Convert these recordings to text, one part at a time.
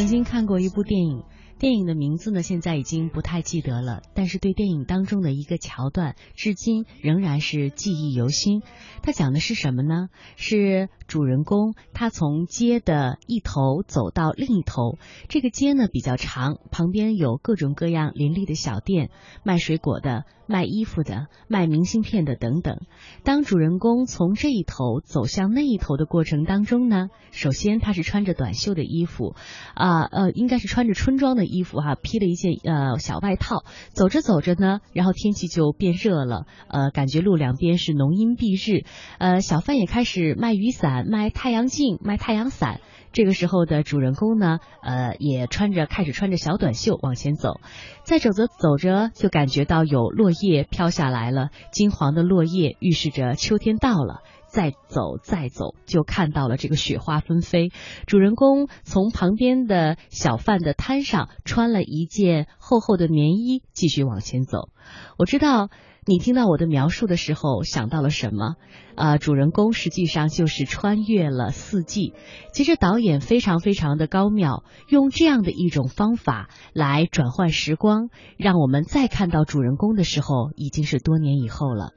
曾经看过一部电影，电影的名字呢现在已经不太记得了，但是对电影当中的一个桥段，至今仍然是记忆犹新。它讲的是什么呢？是主人公他从街的一头走到另一头，这个街呢比较长，旁边有各种各样林立的小店，卖水果的、卖衣服的、卖明信片的等等。当主人公从这一头走向那一头的过程当中呢，首先他是穿着短袖的衣服，啊呃，应该是穿着春装的衣服哈，披了一件呃小外套。走着走着呢，然后天气就变热了，呃，感觉路两边是浓荫蔽日，呃，小贩也开始卖雨伞、卖太阳镜、卖太阳伞。这个时候的主人公呢，呃，也穿着开始穿着小短袖往前走，再走着走着就感觉到有落叶飘下来了，金黄的落叶预示着秋天到了。再走再走，就看到了这个雪花纷飞。主人公从旁边的小贩的摊上穿了一件厚厚的棉衣，继续往前走。我知道你听到我的描述的时候想到了什么？啊，主人公实际上就是穿越了四季。其实导演非常非常的高妙，用这样的一种方法来转换时光，让我们再看到主人公的时候，已经是多年以后了。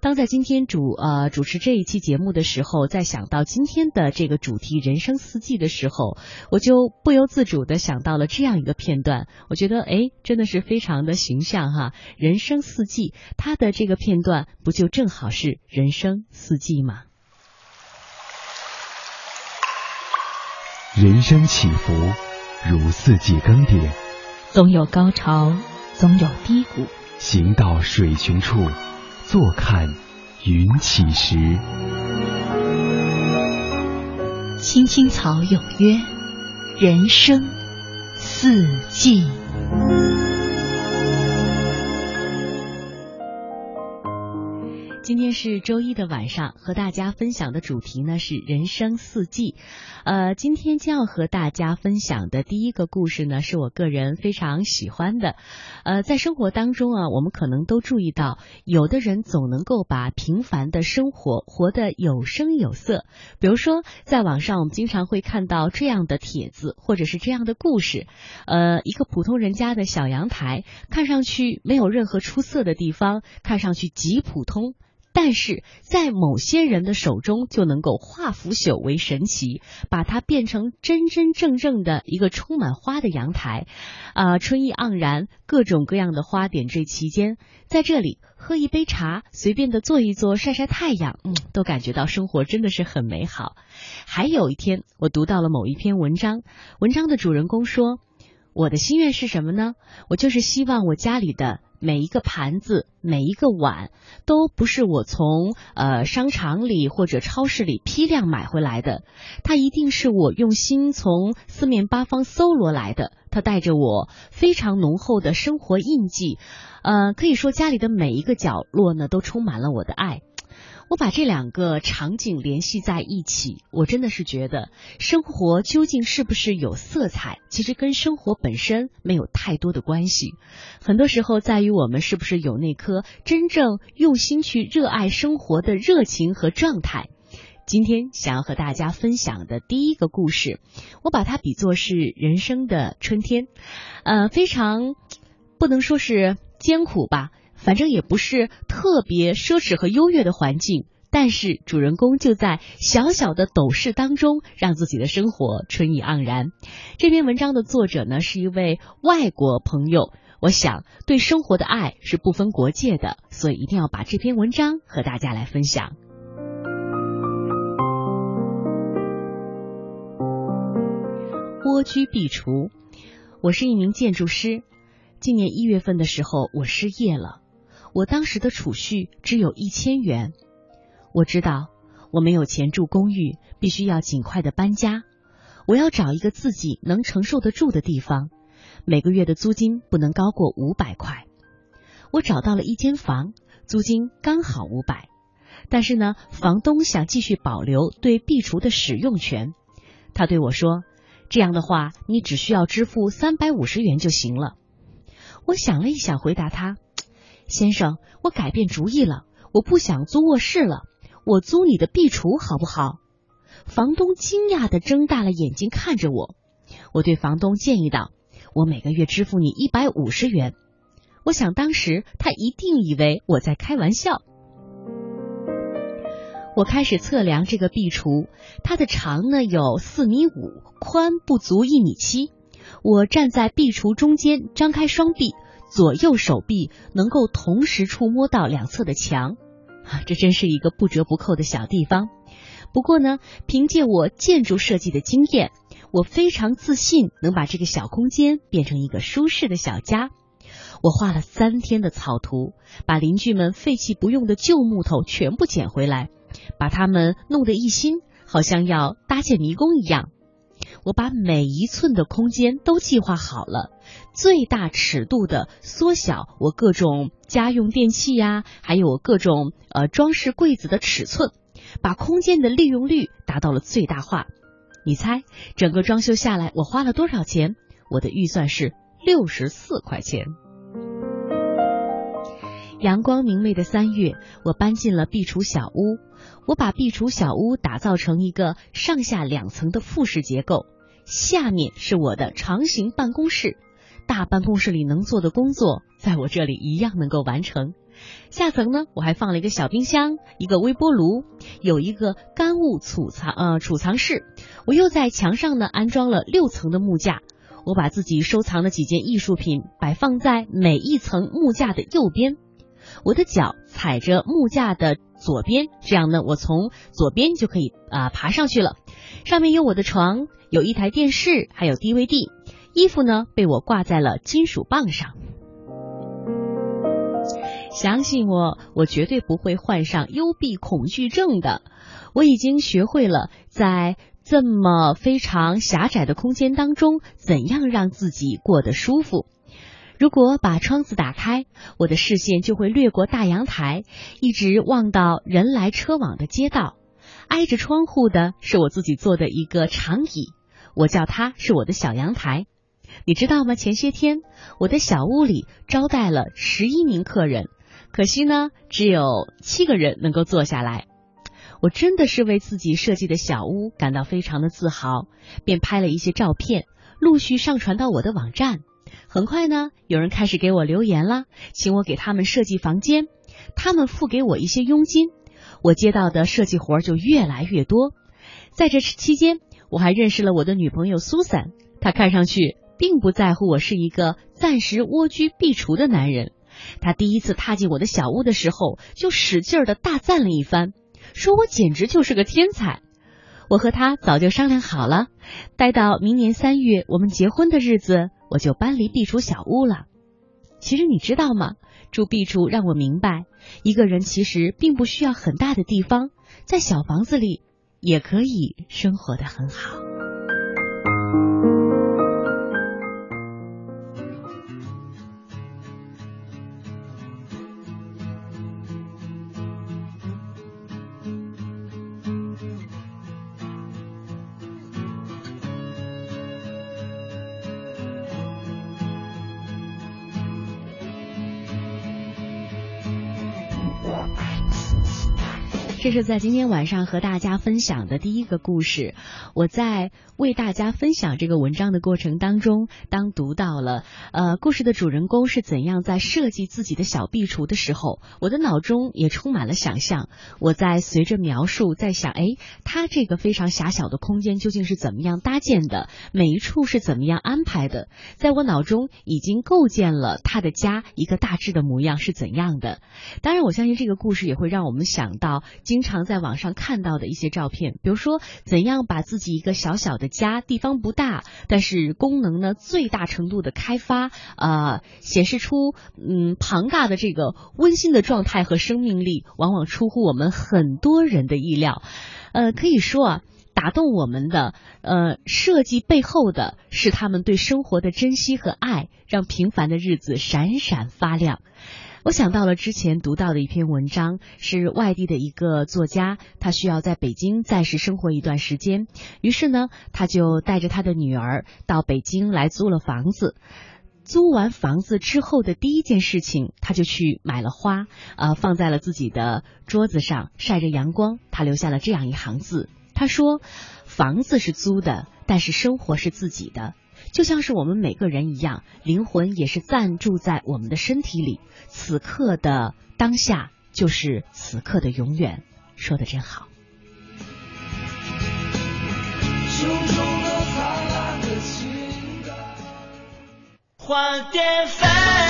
当在今天主呃主持这一期节目的时候，在想到今天的这个主题“人生四季”的时候，我就不由自主的想到了这样一个片段。我觉得，哎，真的是非常的形象哈！人生四季，它的这个片段不就正好是人生四季吗？人生起伏如四季更迭，总有高潮，总有低谷，行到水穷处。坐看云起时，青青草有约，人生四季。今天是周一的晚上，和大家分享的主题呢是人生四季。呃，今天将要和大家分享的第一个故事呢，是我个人非常喜欢的。呃，在生活当中啊，我们可能都注意到，有的人总能够把平凡的生活活得有声有色。比如说，在网上我们经常会看到这样的帖子，或者是这样的故事。呃，一个普通人家的小阳台，看上去没有任何出色的地方，看上去极普通。但是在某些人的手中，就能够化腐朽为神奇，把它变成真真正正的一个充满花的阳台，啊，春意盎然，各种各样的花点缀其间，在这里喝一杯茶，随便的坐一坐，晒晒太阳，嗯，都感觉到生活真的是很美好。还有一天，我读到了某一篇文章，文章的主人公说：“我的心愿是什么呢？我就是希望我家里的。”每一个盘子，每一个碗，都不是我从呃商场里或者超市里批量买回来的，它一定是我用心从四面八方搜罗来的，它带着我非常浓厚的生活印记，呃，可以说家里的每一个角落呢，都充满了我的爱。我把这两个场景联系在一起，我真的是觉得生活究竟是不是有色彩，其实跟生活本身没有太多的关系。很多时候在于我们是不是有那颗真正用心去热爱生活的热情和状态。今天想要和大家分享的第一个故事，我把它比作是人生的春天，呃，非常不能说是艰苦吧。反正也不是特别奢侈和优越的环境，但是主人公就在小小的斗室当中，让自己的生活春意盎然。这篇文章的作者呢是一位外国朋友，我想对生活的爱是不分国界的，所以一定要把这篇文章和大家来分享。蜗居壁橱，我是一名建筑师，今年一月份的时候我失业了。我当时的储蓄只有一千元，我知道我没有钱住公寓，必须要尽快的搬家。我要找一个自己能承受得住的地方，每个月的租金不能高过五百块。我找到了一间房，租金刚好五百，但是呢，房东想继续保留对壁橱的使用权。他对我说：“这样的话，你只需要支付三百五十元就行了。”我想了一想，回答他。先生，我改变主意了，我不想租卧室了，我租你的壁橱好不好？房东惊讶的睁大了眼睛看着我，我对房东建议道：“我每个月支付你一百五十元。”我想当时他一定以为我在开玩笑。我开始测量这个壁橱，它的长呢有四米五，宽不足一米七。我站在壁橱中间，张开双臂，左右手臂能够同时触摸到两侧的墙。啊，这真是一个不折不扣的小地方。不过呢，凭借我建筑设计的经验，我非常自信能把这个小空间变成一个舒适的小家。我画了三天的草图，把邻居们废弃不用的旧木头全部捡回来。把它们弄得一新，好像要搭建迷宫一样。我把每一寸的空间都计划好了，最大尺度的缩小我各种家用电器呀，还有我各种呃装饰柜子的尺寸，把空间的利用率达到了最大化。你猜，整个装修下来我花了多少钱？我的预算是六十四块钱。阳光明媚的三月，我搬进了壁橱小屋。我把壁橱小屋打造成一个上下两层的复式结构，下面是我的长形办公室。大办公室里能做的工作，在我这里一样能够完成。下层呢，我还放了一个小冰箱，一个微波炉，有一个干物储藏呃储藏室。我又在墙上呢安装了六层的木架。我把自己收藏的几件艺术品摆放在每一层木架的右边。我的脚踩着木架的左边，这样呢，我从左边就可以啊爬上去了。上面有我的床，有一台电视，还有 DVD。衣服呢被我挂在了金属棒上。相信我，我绝对不会患上幽闭恐惧症的。我已经学会了在这么非常狭窄的空间当中，怎样让自己过得舒服。如果把窗子打开，我的视线就会掠过大阳台，一直望到人来车往的街道。挨着窗户的是我自己做的一个长椅，我叫它是我的小阳台。你知道吗？前些天我的小屋里招待了十一名客人，可惜呢，只有七个人能够坐下来。我真的是为自己设计的小屋感到非常的自豪，便拍了一些照片，陆续上传到我的网站。很快呢，有人开始给我留言了，请我给他们设计房间，他们付给我一些佣金，我接到的设计活就越来越多。在这期间，我还认识了我的女朋友苏珊，她看上去并不在乎我是一个暂时蜗居壁橱的男人。她第一次踏进我的小屋的时候，就使劲儿的大赞了一番，说我简直就是个天才。我和他早就商量好了，待到明年三月我们结婚的日子。我就搬离壁橱小屋了。其实你知道吗？住壁橱让我明白，一个人其实并不需要很大的地方，在小房子里也可以生活的很好。这是在今天晚上和大家分享的第一个故事。我在为大家分享这个文章的过程当中，当读到了呃故事的主人公是怎样在设计自己的小壁橱的时候，我的脑中也充满了想象。我在随着描述在想，哎，他这个非常狭小的空间究竟是怎么样搭建的？每一处是怎么样安排的？在我脑中已经构建了他的家一个大致的模样是怎样的。当然，我相信这个故事也会让我们想到今。经常在网上看到的一些照片，比如说怎样把自己一个小小的家，地方不大，但是功能呢最大程度的开发，呃，显示出嗯庞大的这个温馨的状态和生命力，往往出乎我们很多人的意料。呃，可以说啊，打动我们的呃设计背后的是他们对生活的珍惜和爱，让平凡的日子闪闪发亮。我想到了之前读到的一篇文章，是外地的一个作家，他需要在北京暂时生活一段时间，于是呢，他就带着他的女儿到北京来租了房子。租完房子之后的第一件事情，他就去买了花，呃，放在了自己的桌子上晒着阳光。他留下了这样一行字，他说：“房子是租的，但是生活是自己的，就像是我们每个人一样，灵魂也是暂住在我们的身体里。此刻的当下就是此刻的永远，说的真好。换电费。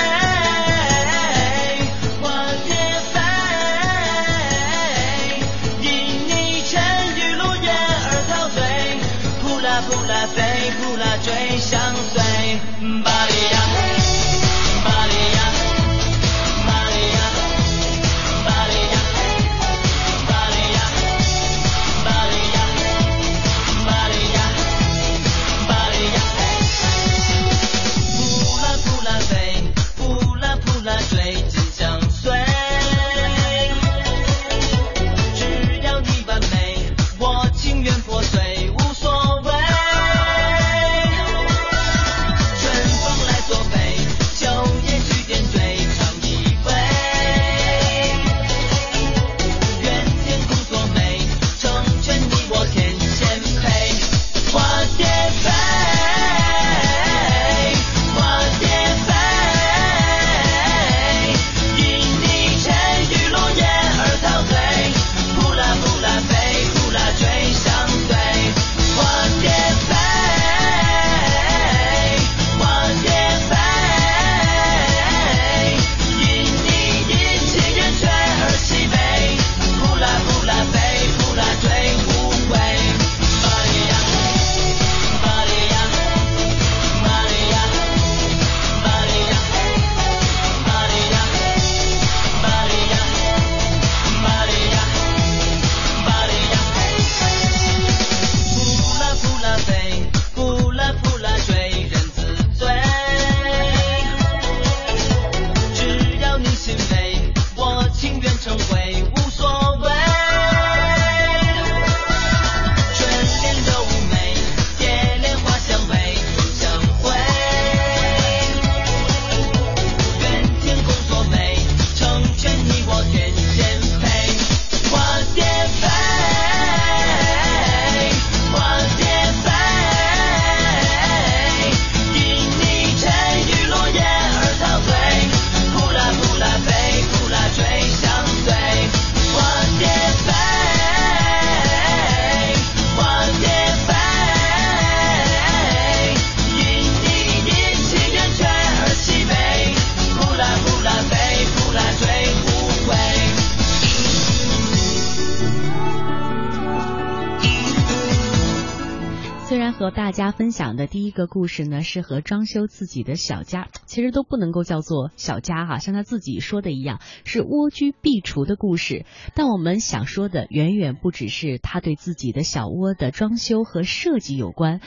分享的第一个故事呢，是和装修自己的小家，其实都不能够叫做小家哈，像他自己说的一样，是蜗居壁橱的故事。但我们想说的远远不只是他对自己的小窝的装修和设计有关。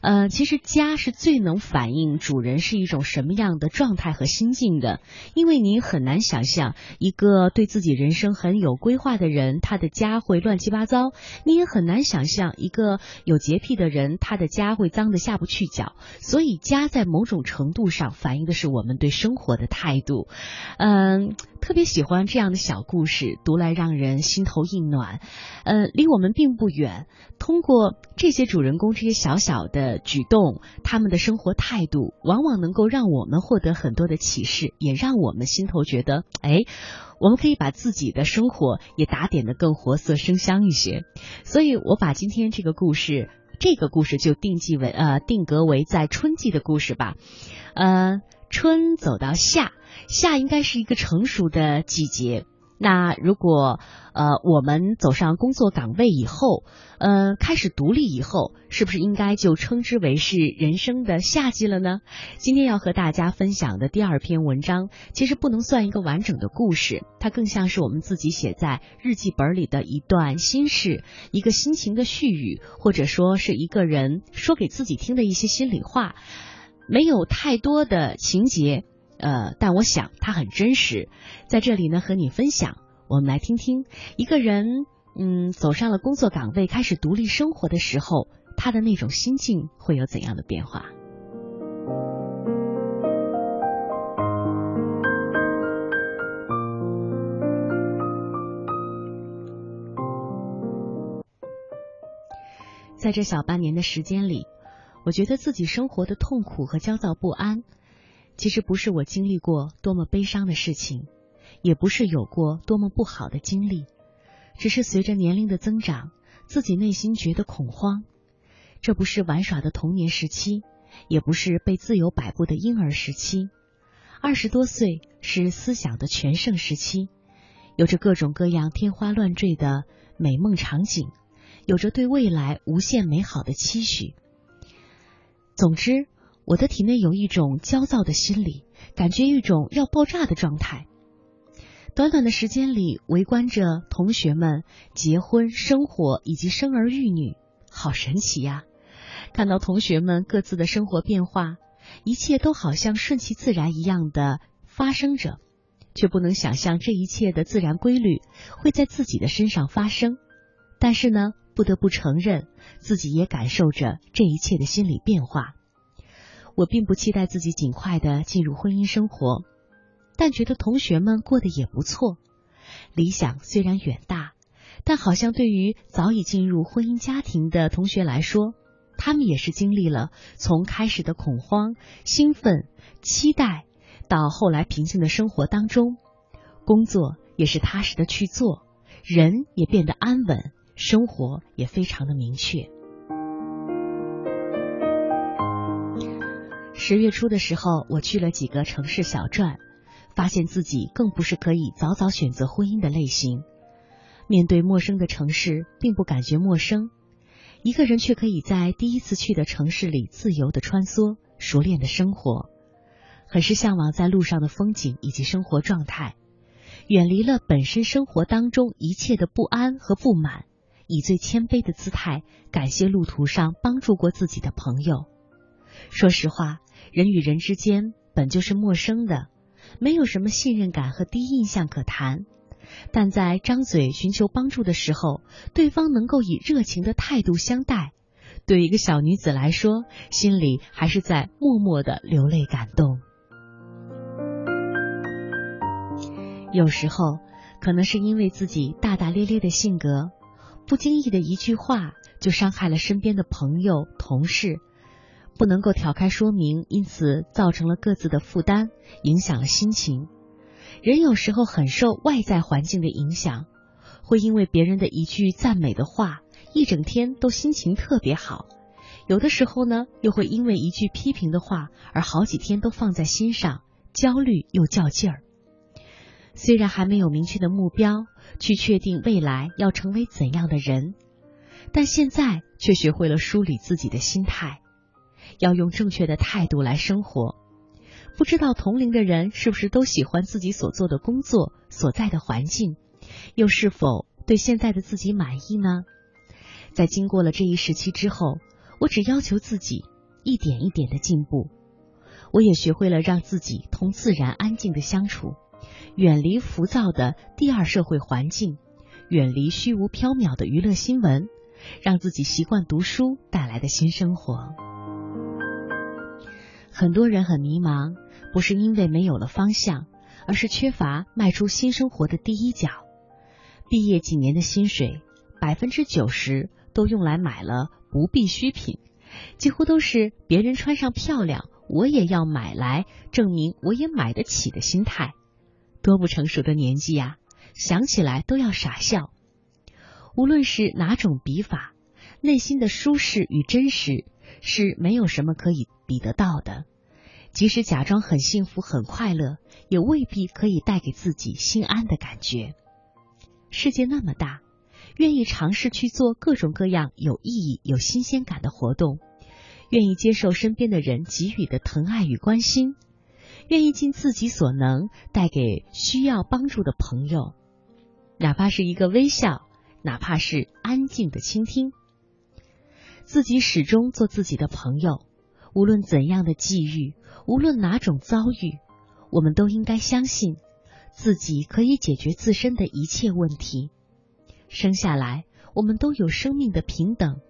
呃，其实家是最能反映主人是一种什么样的状态和心境的，因为你很难想象一个对自己人生很有规划的人，他的家会乱七八糟；你也很难想象一个有洁癖的人，他的家会脏脏的下不去脚。所以，家在某种程度上反映的是我们对生活的态度。嗯。特别喜欢这样的小故事，读来让人心头一暖。呃，离我们并不远。通过这些主人公这些小小的举动，他们的生活态度，往往能够让我们获得很多的启示，也让我们心头觉得，哎，我们可以把自己的生活也打点的更活色生香一些。所以我把今天这个故事，这个故事就定记为呃定格为在春季的故事吧。呃，春走到夏。夏应该是一个成熟的季节。那如果呃我们走上工作岗位以后，呃开始独立以后，是不是应该就称之为是人生的夏季了呢？今天要和大家分享的第二篇文章，其实不能算一个完整的故事，它更像是我们自己写在日记本里的一段心事，一个心情的絮语，或者说是一个人说给自己听的一些心里话，没有太多的情节。呃，但我想他很真实，在这里呢和你分享。我们来听听一个人，嗯，走上了工作岗位，开始独立生活的时候，他的那种心境会有怎样的变化？在这小半年的时间里，我觉得自己生活的痛苦和焦躁不安，其实不是我经历过多么悲伤的事情，也不是有过多么不好的经历，只是随着年龄的增长，自己内心觉得恐慌。这不是玩耍的童年时期，也不是被自由摆布的婴儿时期，二十多岁是思想的全盛时期，有着各种各样天花乱坠的美梦场景，有着对未来无限美好的期许。总之，我的体内有一种焦躁的心理，感觉一种要爆炸的状态。短短的时间里，围观着同学们结婚、生活以及生儿育女，好神奇呀！看到同学们各自的生活变化，一切都好像顺其自然一样的发生着，却不能想象这一切的自然规律会在自己的身上发生。但是呢，不得不承认，自己也感受着这一切的心理变化。我并不期待自己尽快的进入婚姻生活，但觉得同学们过得也不错。理想虽然远大，但好像对于早已进入婚姻家庭的同学来说，他们也是经历了从开始的恐慌、兴奋、期待，到后来平静的生活当中，工作也是踏实的去做，人也变得安稳，生活也非常的明确。十月初的时候，我去了几个城市小转，发现自己更不是可以早早选择婚姻的类型。面对陌生的城市，并不感觉陌生。一个人却可以在第一次去的城市里自由的穿梭，熟练的生活，很是向往在路上的风景以及生活状态，远离了本身生活当中一切的不安和不满，以最谦卑的姿态感谢路途上帮助过自己的朋友。说实话，人与人之间本就是陌生的，没有什么信任感和第一印象可谈。但在张嘴寻求帮助的时候，对方能够以热情的态度相待，对一个小女子来说，心里还是在默默的流泪感动。有时候，可能是因为自己大大咧咧的性格，不经意的一句话就伤害了身边的朋友、同事，不能够挑开说明，因此造成了各自的负担，影响了心情。人有时候很受外在环境的影响，会因为别人的一句赞美的话，一整天都心情特别好；有的时候呢，又会因为一句批评的话而好几天都放在心上，焦虑又较劲儿。虽然还没有明确的目标去确定未来要成为怎样的人，但现在却学会了梳理自己的心态，要用正确的态度来生活。不知道同龄的人是不是都喜欢自己所做的工作、所在的环境，又是否对现在的自己满意呢？在经过了这一时期之后，我只要求自己一点一点的进步。我也学会了让自己同自然安静的相处，远离浮躁的第二社会环境，远离虚无缥缈的娱乐新闻，让自己习惯读书带来的新生活。很多人很迷茫，不是因为没有了方向，而是缺乏迈出新生活的第一脚。毕业几年的薪水，百分之九十都用来买了不必需品，几乎都是别人穿上漂亮，我也要买来证明我也买得起的心态。多不成熟的年纪呀，想起来都要傻笑。无论是哪种笔法，内心的舒适与真实是没有什么可以比得到的。即使假装很幸福、很快乐，也未必可以带给自己心安的感觉。世界那么大，愿意尝试去做各种各样有意义、有新鲜感的活动，愿意接受身边的人给予的疼爱与关心，愿意尽自己所能带给需要帮助的朋友，哪怕是一个微笑，哪怕是安静的倾听，自己始终做自己的朋友。无论怎样的际遇，无论哪种遭遇，我们都应该相信自己可以解决自身的一切问题。生下来，我们都有生命的平等，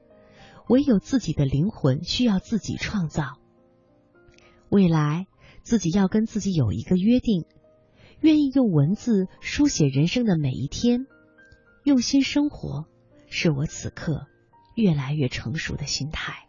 唯有自己的灵魂需要自己创造。未来，自己要跟自己有一个约定，愿意用文字书写人生的每一天，用心生活，是我此刻越来越成熟的心态。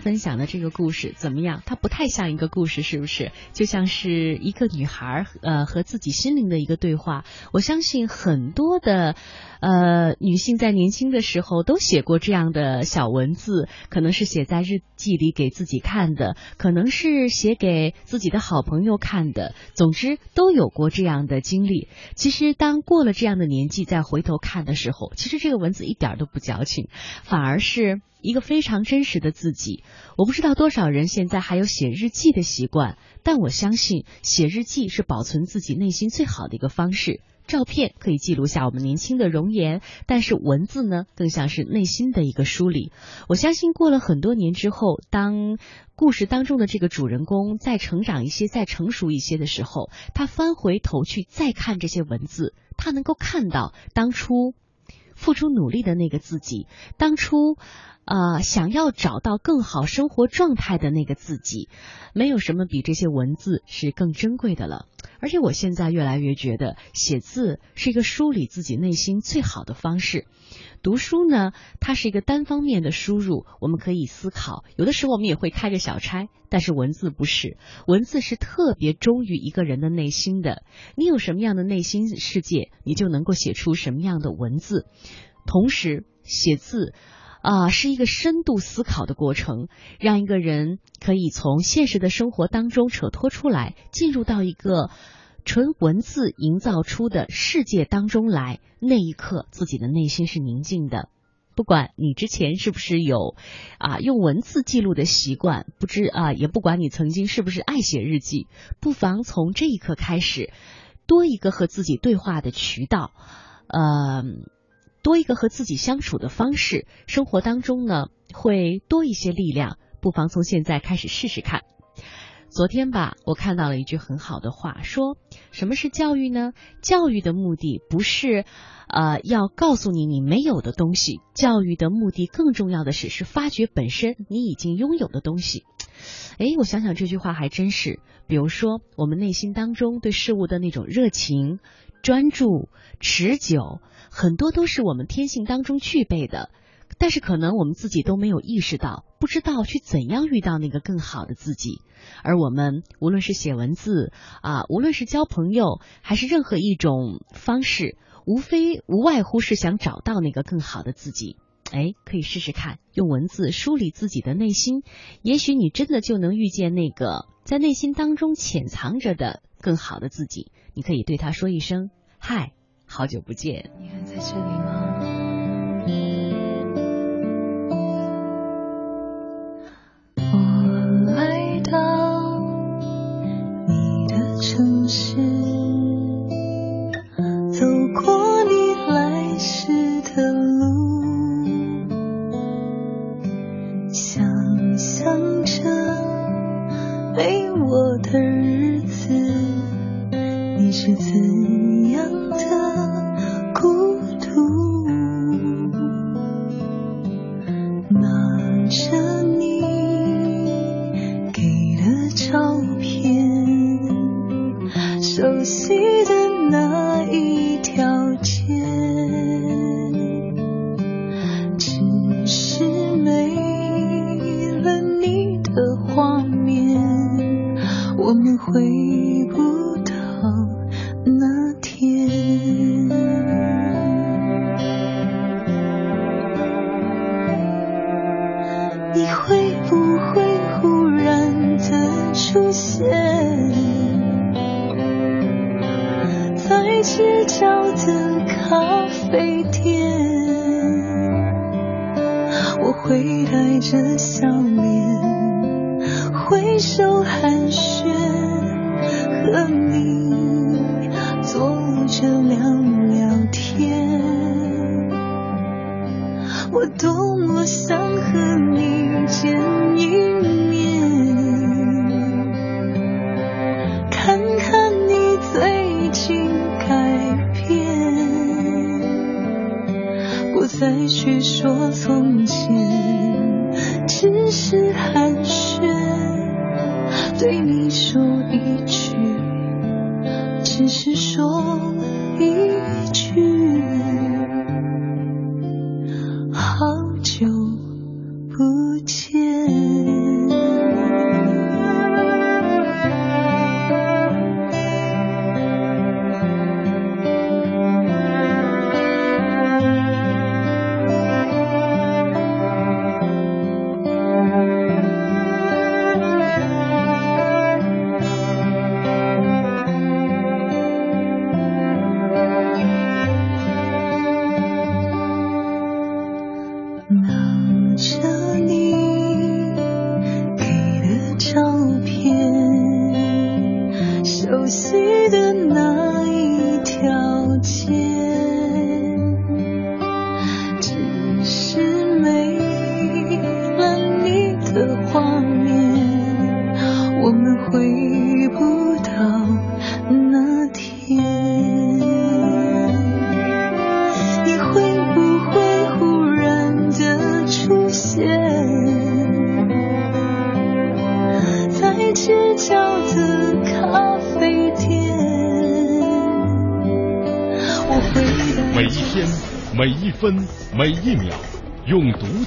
分享的这个故事怎么样？它不太像一个故事，是不是？就像是一个女孩儿呃和自己心灵的一个对话。我相信很多的呃女性在年轻的时候都写过这样的小文字，可能是写在日记里给自己看的，可能是写给自己的好朋友看的。总之都有过这样的经历。其实当过了这样的年纪再回头看的时候，其实这个文字一点都不矫情，反而是。一个非常真实的自己，我不知道多少人现在还有写日记的习惯，但我相信写日记是保存自己内心最好的一个方式。照片可以记录下我们年轻的容颜，但是文字呢，更像是内心的一个梳理。我相信过了很多年之后，当故事当中的这个主人公再成长一些、再成熟一些的时候，他翻回头去再看这些文字，他能够看到当初付出努力的那个自己，当初。啊，想要找到更好生活状态的那个自己，没有什么比这些文字是更珍贵的了。而且我现在越来越觉得，写字是一个梳理自己内心最好的方式。读书呢，它是一个单方面的输入，我们可以思考，有的时候我们也会开个小差。但是文字不是，文字是特别忠于一个人的内心的。你有什么样的内心世界，你就能够写出什么样的文字。同时，写字。啊，是一个深度思考的过程，让一个人可以从现实的生活当中扯脱出来，进入到一个纯文字营造出的世界当中来。那一刻，自己的内心是宁静的。不管你之前是不是有啊用文字记录的习惯，不知啊，也不管你曾经是不是爱写日记，不妨从这一刻开始，多一个和自己对话的渠道，呃。多一个和自己相处的方式，生活当中呢会多一些力量。不妨从现在开始试试看。昨天吧，我看到了一句很好的话，说什么是教育呢？教育的目的不是呃要告诉你你没有的东西，教育的目的更重要的是是发掘本身你已经拥有的东西。哎，我想想这句话还真是。比如说，我们内心当中对事物的那种热情。专注、持久，很多都是我们天性当中具备的，但是可能我们自己都没有意识到，不知道去怎样遇到那个更好的自己。而我们无论是写文字啊，无论是交朋友，还是任何一种方式，无非无外乎是想找到那个更好的自己。哎，可以试试看，用文字梳理自己的内心，也许你真的就能遇见那个在内心当中潜藏着的更好的自己。你可以对他说一声“嗨，好久不见”。你还在这里吗？我来到你的城市，是怎样的孤独？拿着你给的照片，熟悉的那一条街，只是没了你的画面，我们回不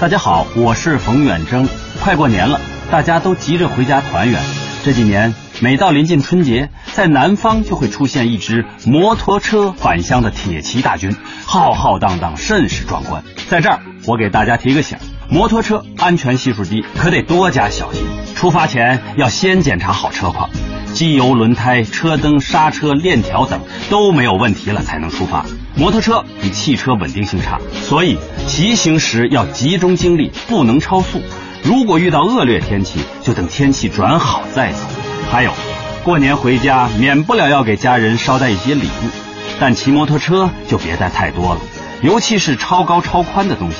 大家好，我是冯远征。快过年了，大家都急着回家团圆。这几年，每到临近春节，在南方就会出现一支摩托车返乡的铁骑大军，浩浩荡荡，甚是壮观。在这儿，我给大家提个醒：摩托车安全系数低，可得多加小心。出发前要先检查好车况，机油、轮胎、车灯、刹车、链条等都没有问题了才能出发。摩托车比汽车稳定性差，所以骑行时要集中精力，不能超速。如果遇到恶劣天气，就等天气转好再走。还有，过年回家免不了要给家人捎带一些礼物，但骑摩托车就别带太多了，尤其是超高超宽的东西。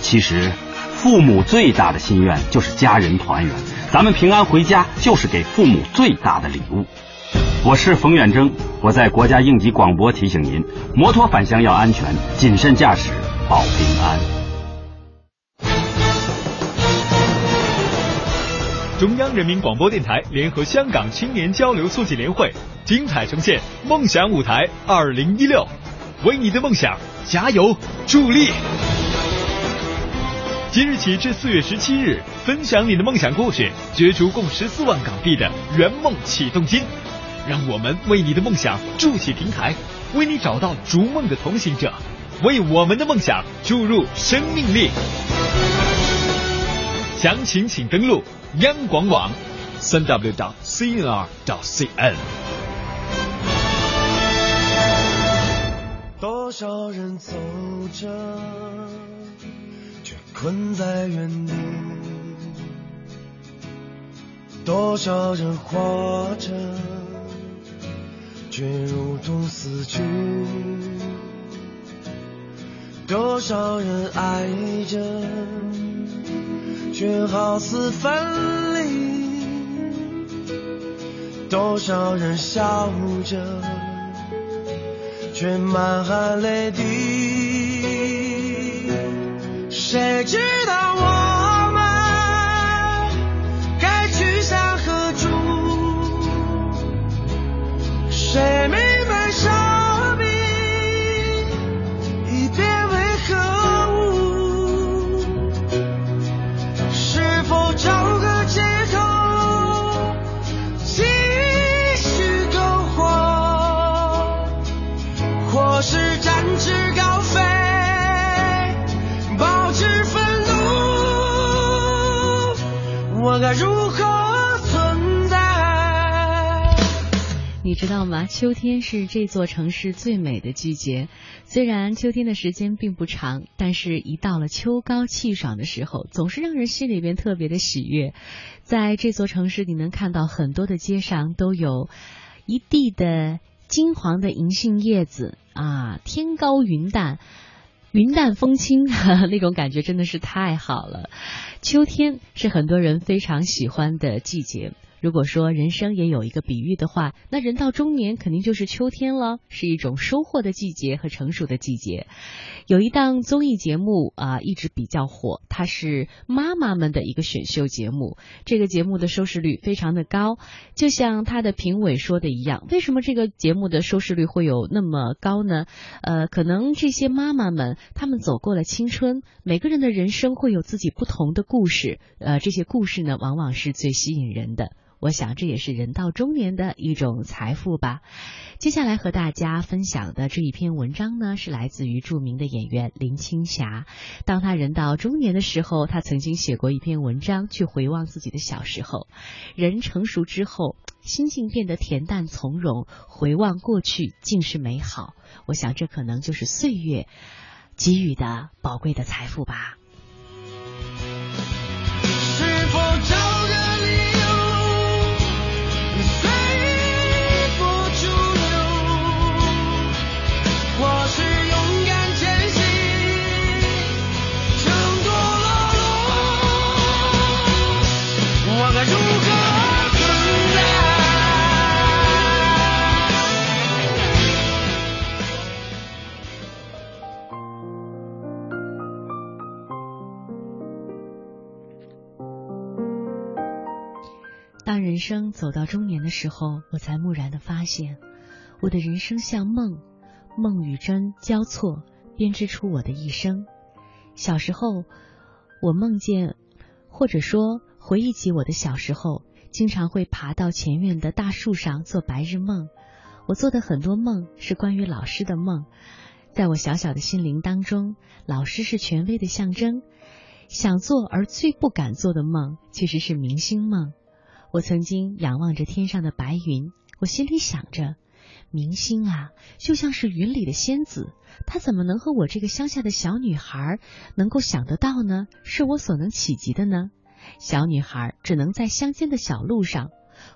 其实，父母最大的心愿就是家人团圆，咱们平安回家就是给父母最大的礼物。我是冯远征，我在国家应急广播提醒您：摩托返乡要安全，谨慎驾驶保平安。中央人民广播电台联合香港青年交流促进联会精彩呈现《梦想舞台二零一六》，为你的梦想加油助力。即日起至四月十七日，分享你的梦想故事，角逐共十四万港币的圆梦启动金。让我们为你的梦想筑起平台，为你找到逐梦的同行者，为我们的梦想注入生命力。详情请登录央广网，三 w 点 cnr 到 cn。多少人走着，却困在原地；多少人活着，却如同死去；多少人爱着，却好似分离；多少人笑着。却满含泪滴。谁知道我谁知道吗？秋天是这座城市最美的季节。虽然秋天的时间并不长，但是一到了秋高气爽的时候，总是让人心里边特别的喜悦。在这座城市，你能看到很多的街上都有一地的金黄的银杏叶子啊，天高云淡。云淡风轻，那种感觉真的是太好了。秋天是很多人非常喜欢的季节。如果说人生也有一个比喻的话，那人到中年肯定就是秋天了，是一种收获的季节和成熟的季节。有一档综艺节目啊、一直比较火，它是妈妈们的一个选秀节目。这个节目的收视率非常的高，就像它的评委说的一样，为什么这个节目的收视率会有那么高呢？呃，可能这些妈妈们她们走过了青春，每个人的人生会有自己不同的故事，呃，这些故事呢，往往是最吸引人的。我想这也是人到中年的一种财富吧。接下来和大家分享的这一篇文章呢，是来自于著名的演员林青霞。当他人到中年的时候，他曾经写过一篇文章，去回望自己的小时候。人成熟之后，心境变得恬淡从容，回望过去尽是美好。我想这可能就是岁月给予的宝贵的财富吧。是否当人生走到中年的时候，我才蓦然的发现，我的人生像梦，梦与真交错，编织出我的一生。小时候，我梦见，或者说回忆起我的小时候，经常会爬到前院的大树上做白日梦。我做的很多梦是关于老师的梦，在我小小的心灵当中，老师是权威的象征。想做而最不敢做的梦，其实是明星梦。我曾经仰望着天上的白云，我心里想着，明星啊，就像是云里的仙子，她怎么能和我这个乡下的小女孩能够想得到呢？是我所能企及的呢？小女孩只能在乡间的小路上，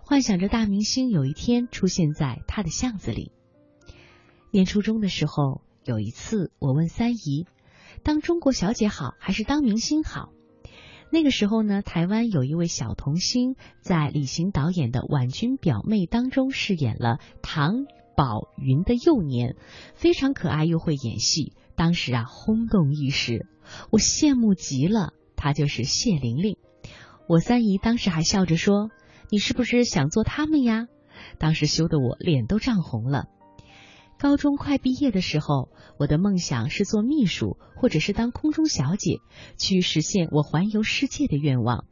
幻想着大明星有一天出现在她的巷子里。念初中的时候，有一次我问三姨，当中国小姐好还是当明星好？那个时候呢，台湾有一位小童星在李行导演的《婉君表妹》当中饰演了唐宝云的幼年，非常可爱又会演戏，当时啊轰动一时，我羡慕极了。她就是谢玲玲。我三姨当时还笑着说：“你是不是想做他们呀？”当时羞得我脸都涨红了。高中快毕业的时候，我的梦想是做秘书，或者是当空中小姐，去实现我环游世界的愿望。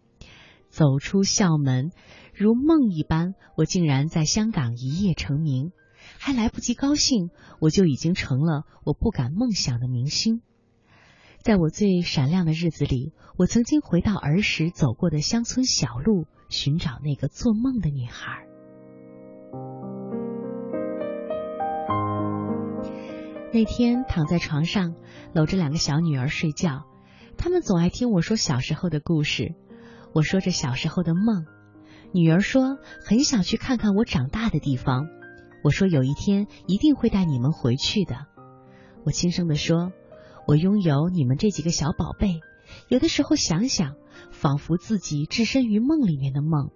走出校门，如梦一般，我竟然在香港一夜成名，还来不及高兴，我就已经成了我不敢梦想的明星。在我最闪亮的日子里，我曾经回到儿时走过的乡村小路，寻找那个做梦的女孩。那天躺在床上，搂着两个小女儿睡觉，他们总爱听我说小时候的故事。我说着小时候的梦，女儿说很想去看看我长大的地方。我说有一天一定会带你们回去的。我轻声地说，我拥有你们这几个小宝贝，有的时候想想，仿佛自己置身于梦里面的梦。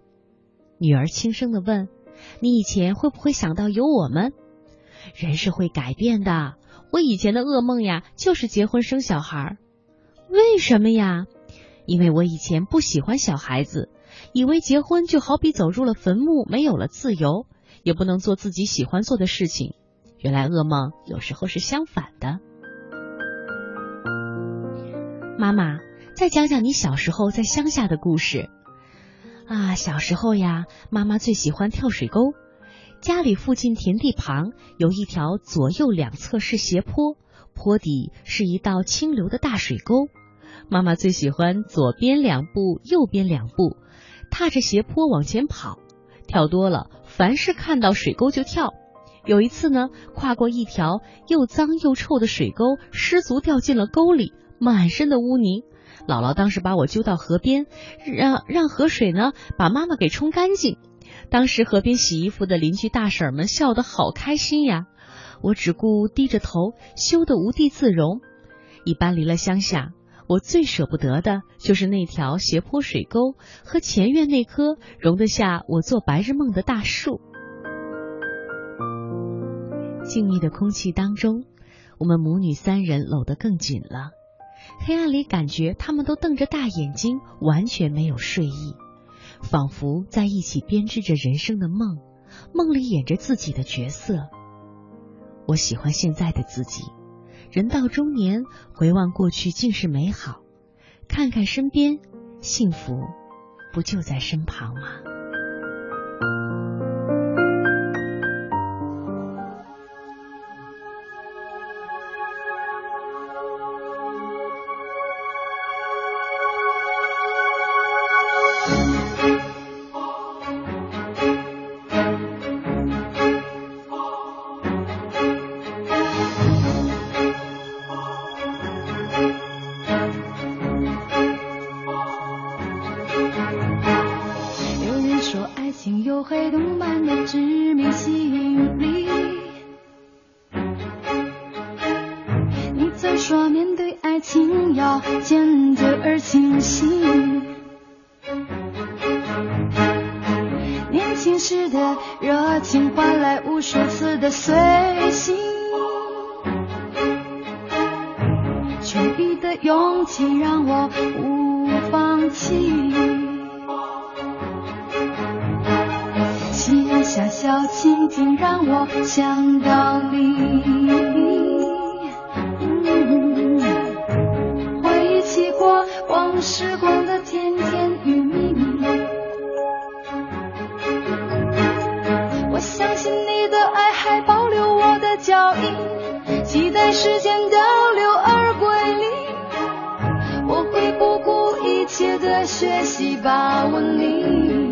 女儿轻声地问：“你以前会不会想到有我们？”人是会改变的。我以前的噩梦呀，就是结婚生小孩。为什么呀？因为我以前不喜欢小孩子，以为结婚就好比走入了坟墓，没有了自由，也不能做自己喜欢做的事情。原来噩梦有时候是相反的。妈妈，再讲讲你小时候在乡下的故事。啊，小时候呀，妈妈最喜欢跳水沟。家里附近田地旁有一条左右两侧是斜坡，坡底是一道清流的大水沟。妈妈最喜欢左边两步，右边两步，踏着斜坡往前跑，跳多了，凡是看到水沟就跳。有一次呢，跨过一条又脏又臭的水沟，失足掉进了沟里，满身的污泥。姥姥当时把我揪到河边，让让河水呢把妈妈给冲干净。当时河边洗衣服的邻居大婶们笑得好开心呀，我只顾低着头，羞得无地自容。一搬离了乡下，我最舍不得的就是那条斜坡水沟和前院那棵容得下我做白日梦的大树。静谧的空气当中，我们母女三人搂得更紧了。黑暗里感觉他们都瞪着大眼睛，完全没有睡意，仿佛在一起编织着人生的梦，梦里演着自己的角色。我喜欢现在的自己，人到中年，回望过去竟是美好，看看身边，幸福不就在身旁吗？热情换来无数次的随行，求一的勇气让我不放弃。夕阳下小情景，让我想到你。脚印，期待时间倒流而归零。我会不顾一切的学习把握你。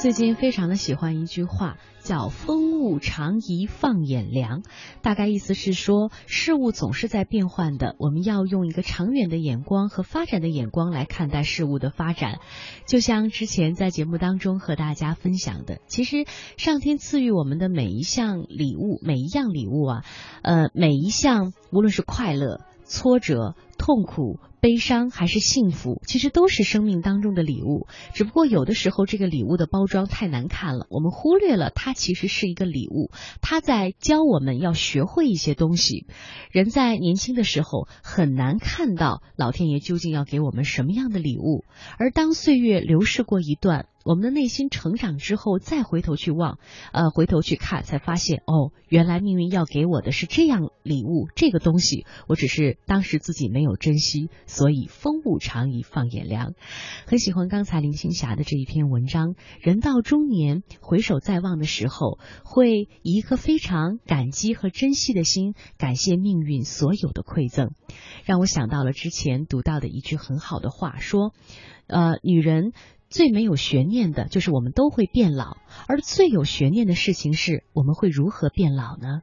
最近非常的喜欢一句话，叫“风物长宜放眼量”，大概意思是说，事物总是在变换的，我们要用一个长远的眼光和发展的眼光来看待事物的发展。就像之前在节目当中和大家分享的，其实上天赐予我们的每一项礼物，每一样礼物啊，呃，每一项无论是快乐、挫折、痛苦。悲伤还是幸福，其实都是生命当中的礼物。只不过有的时候这个礼物的包装太难看了，我们忽略了它其实是一个礼物，它在教我们要学会一些东西。人在年轻的时候很难看到老天爷究竟要给我们什么样的礼物，而当岁月流逝过一段。我们的内心成长之后，再回头去望，呃，回头去看，才发现哦，原来命运要给我的是这样礼物，这个东西，我只是当时自己没有珍惜，所以风物长宜放眼量。很喜欢刚才林青霞的这一篇文章，人到中年，回首再望的时候，会以一颗非常感激和珍惜的心，感谢命运所有的馈赠，让我想到了之前读到的一句很好的话，说，呃，女人。最没有悬念的就是我们都会变老，而最有悬念的事情是我们会如何变老呢？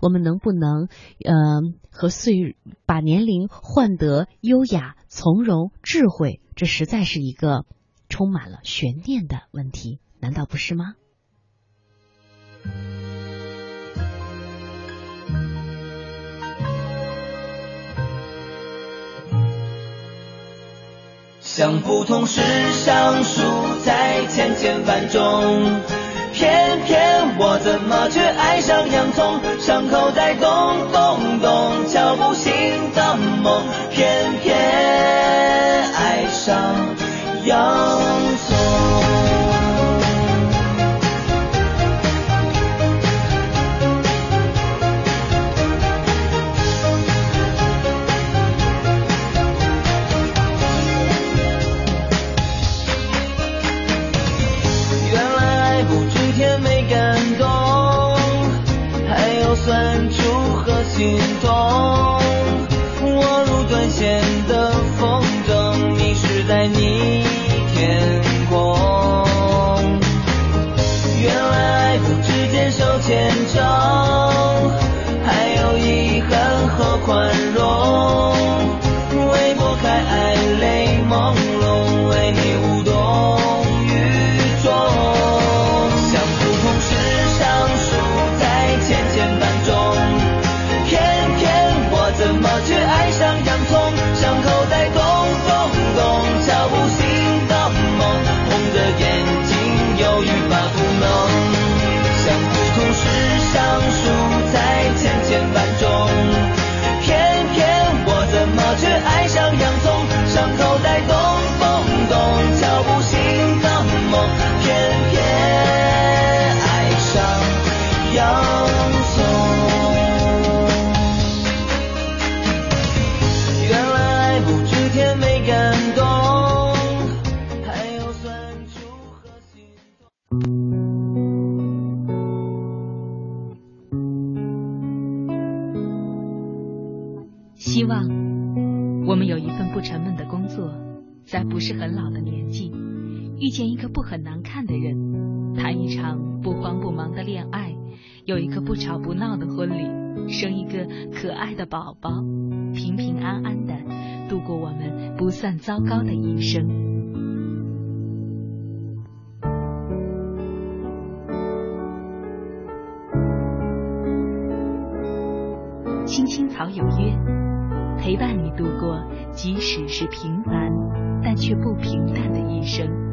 我们能不能，呃，和岁把年龄换得优雅、从容、智慧？这实在是一个充满了悬念的问题，难道不是吗？想不通世上数在千千万中，偏偏我怎么却爱上洋葱？伤口在咚咚咚，敲不醒的梦，偏偏爱上洋显得很难看的人，谈一场不慌不忙的恋爱，有一个不吵不闹的婚礼，生一个可爱的宝宝，平平安安的度过我们不算糟糕的一生。青青草有约，陪伴你度过即使是平凡但却不平淡的一生。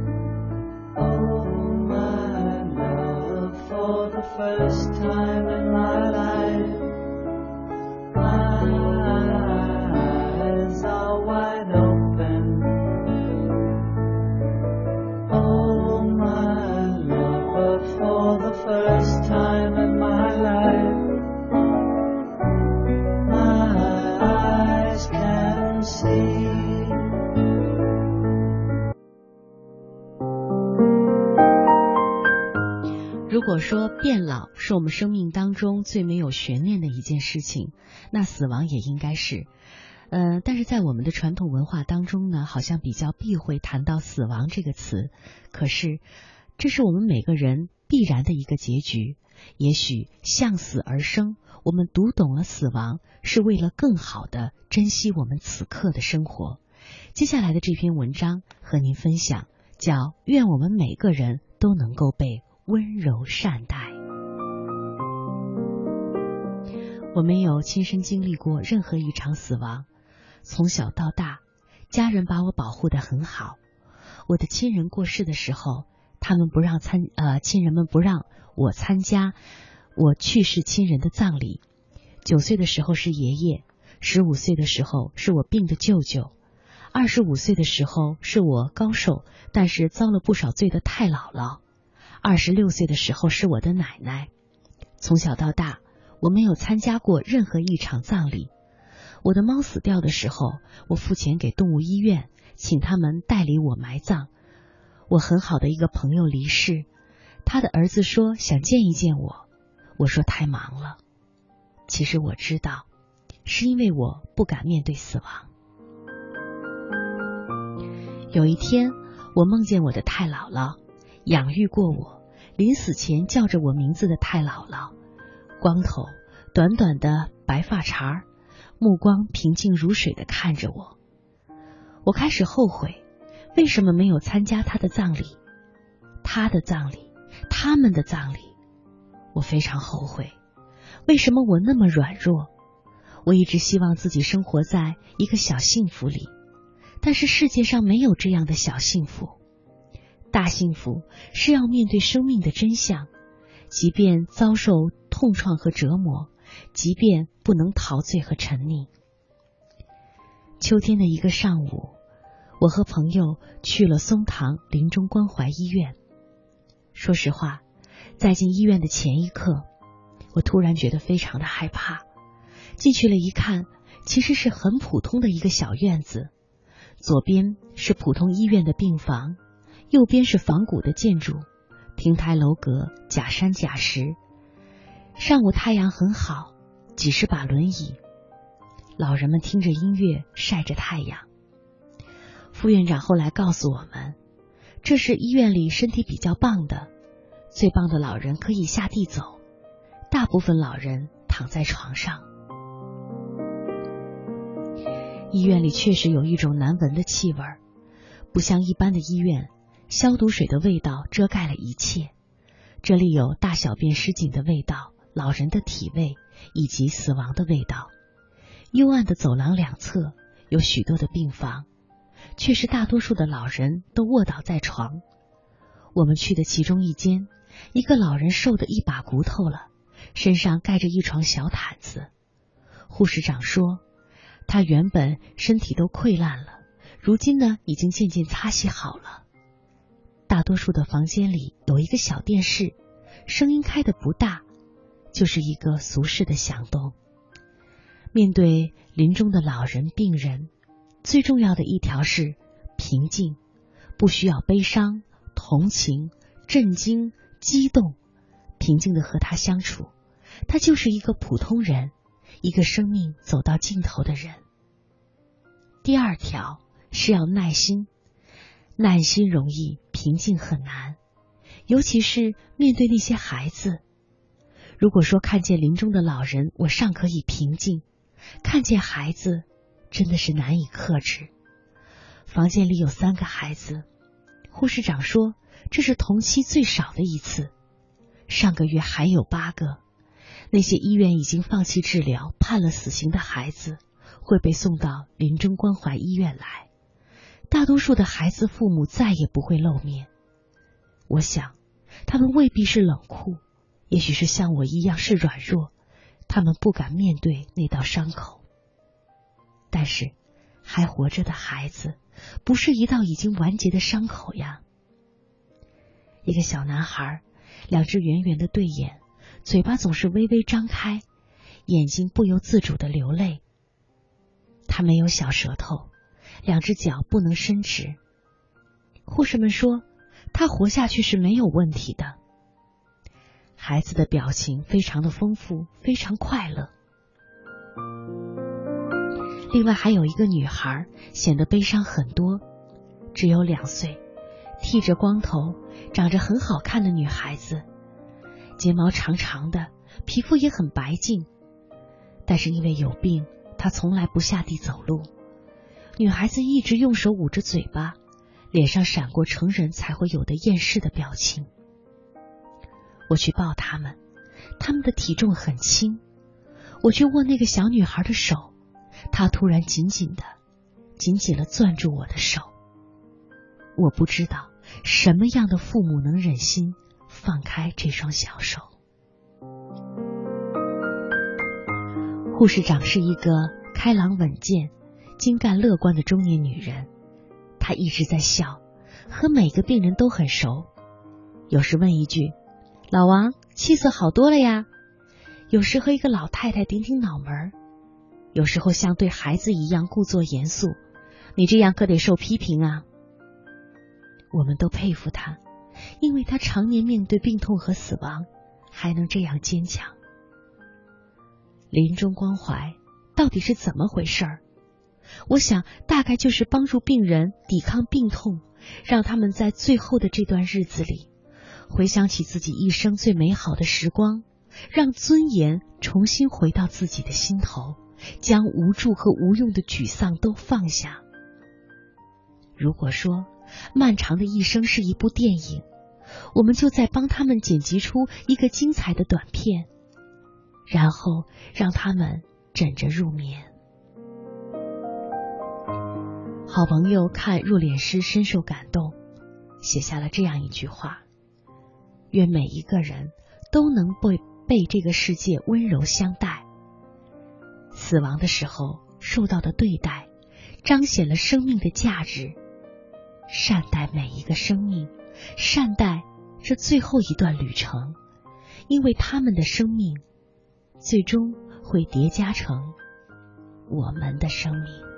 Oh, my love, for the first time 是我们生命当中最没有悬念的一件事情，那死亡也应该是。呃，但是在我们的传统文化当中呢，好像比较避讳谈到死亡这个词。可是，这是我们每个人必然的一个结局。也许向死而生，我们读懂了死亡，是为了更好的珍惜我们此刻的生活。接下来的这篇文章和您分享，叫《愿我们每个人都能够被温柔善待》。我没有亲身经历过任何一场死亡，从小到大，家人把我保护的很好。我的亲人过世的时候，他们不让参呃亲人们不让我参加我去世亲人的葬礼。九岁的时候是爷爷，十五岁的时候是我病的舅舅，二十五岁的时候是我高寿但是遭了不少罪的太姥姥，二十六岁的时候是我的奶奶。从小到大，我没有参加过任何一场葬礼。我的猫死掉的时候，我付钱给动物医院，请他们代理我埋葬。我很好的一个朋友离世，他的儿子说想见一见我，我说太忙了。其实我知道，是因为我不敢面对死亡。有一天，我梦见我的太姥姥养育过我，临死前叫着我名字的太姥姥，光头，短短的白发茬儿，目光平静如水的看着我。我开始后悔，为什么没有参加他的葬礼？他的葬礼，他们的葬礼，我非常后悔。为什么我那么软弱？我一直希望自己生活在一个小幸福里，但是世界上没有这样的小幸福。大幸福是要面对生命的真相，即便遭受痛创和折磨，即便不能陶醉和沉溺。秋天的一个上午，我和朋友去了松堂临终关怀医院。说实话，在进医院的前一刻，我突然觉得非常的害怕。进去了一看，其实是很普通的一个小院子，左边是普通医院的病房，右边是仿古的建筑，亭台楼阁，假山假石。上午太阳很好，几十把轮椅，老人们听着音乐，晒着太阳。副院长后来告诉我们，这是医院里身体比较棒的，最棒的老人可以下地走，大部分老人躺在床上。医院里确实有一种难闻的气味，不像一般的医院，消毒水的味道遮盖了一切。这里有大小便失禁的味道、老人的体味以及死亡的味道。幽暗的走廊两侧有许多的病房，却是大多数的老人都卧倒在床。我们去的其中一间，一个老人瘦得一把骨头了，身上盖着一床小毯子。护士长说。他原本身体都溃烂了，如今呢已经渐渐擦洗好了。大多数的房间里有一个小电视，声音开的不大，就是一个俗世的响动。面对临终的老人、病人，最重要的一条是平静，不需要悲伤、同情、震惊、激动，平静的和他相处。他就是一个普通人。一个生命走到尽头的人，第二条是要耐心，耐心容易，平静很难，尤其是面对那些孩子。如果说看见临终的老人，我尚可以平静；看见孩子，真的是难以克制。房间里有三个孩子，护士长说这是同期最少的一次。上个月还有八个，那些医院已经放弃治疗、判了死刑的孩子，会被送到临终关怀医院来。大多数的孩子父母再也不会露面。我想，他们未必是冷酷，也许是像我一样是软弱，他们不敢面对那道伤口。但是，还活着的孩子，不是一道已经完结的伤口呀。一个小男孩。两只圆圆的对眼，嘴巴总是微微张开，眼睛不由自主的流泪。他没有小舌头，两只脚不能伸直。护士们说，他活下去是没有问题的。孩子的表情非常的丰富，非常快乐。另外还有一个女孩，显得悲伤很多，只有两岁。剃着光头、长着很好看的女孩子，睫毛长长的，皮肤也很白净。但是因为有病，她从来不下地走路。女孩子一直用手捂着嘴巴，脸上闪过成人才会有的厌世的表情。我去抱他们，他们的体重很轻。我去握那个小女孩的手，她突然紧紧的、紧紧的攥住我的手。我不知道。什么样的父母能忍心放开这双小手？护士长是一个开朗稳健、精干乐观的中年女人，她一直在笑，和每个病人都很熟。有时问一句：“老王，气色好多了呀？”有时和一个老太太顶顶脑门有时候像对孩子一样故作严肃：“你这样可得受批评啊！”我们都佩服他，因为他常年面对病痛和死亡，还能这样坚强。临终关怀到底是怎么回事儿？我想，大概就是帮助病人抵抗病痛，让他们在最后的这段日子里，回想起自己一生最美好的时光，让尊严重新回到自己的心头，将无助和无用的沮丧都放下。如果说，漫长的一生是一部电影，我们就在帮他们剪辑出一个精彩的短片，然后让他们枕着入眠。好朋友看入殓师深受感动，写下了这样一句话：愿每一个人都能被被这个世界温柔相待。死亡的时候受到的对待，彰显了生命的价值。善待每一个生命，善待这最后一段旅程，因为他们的生命最终会叠加成我们的生命。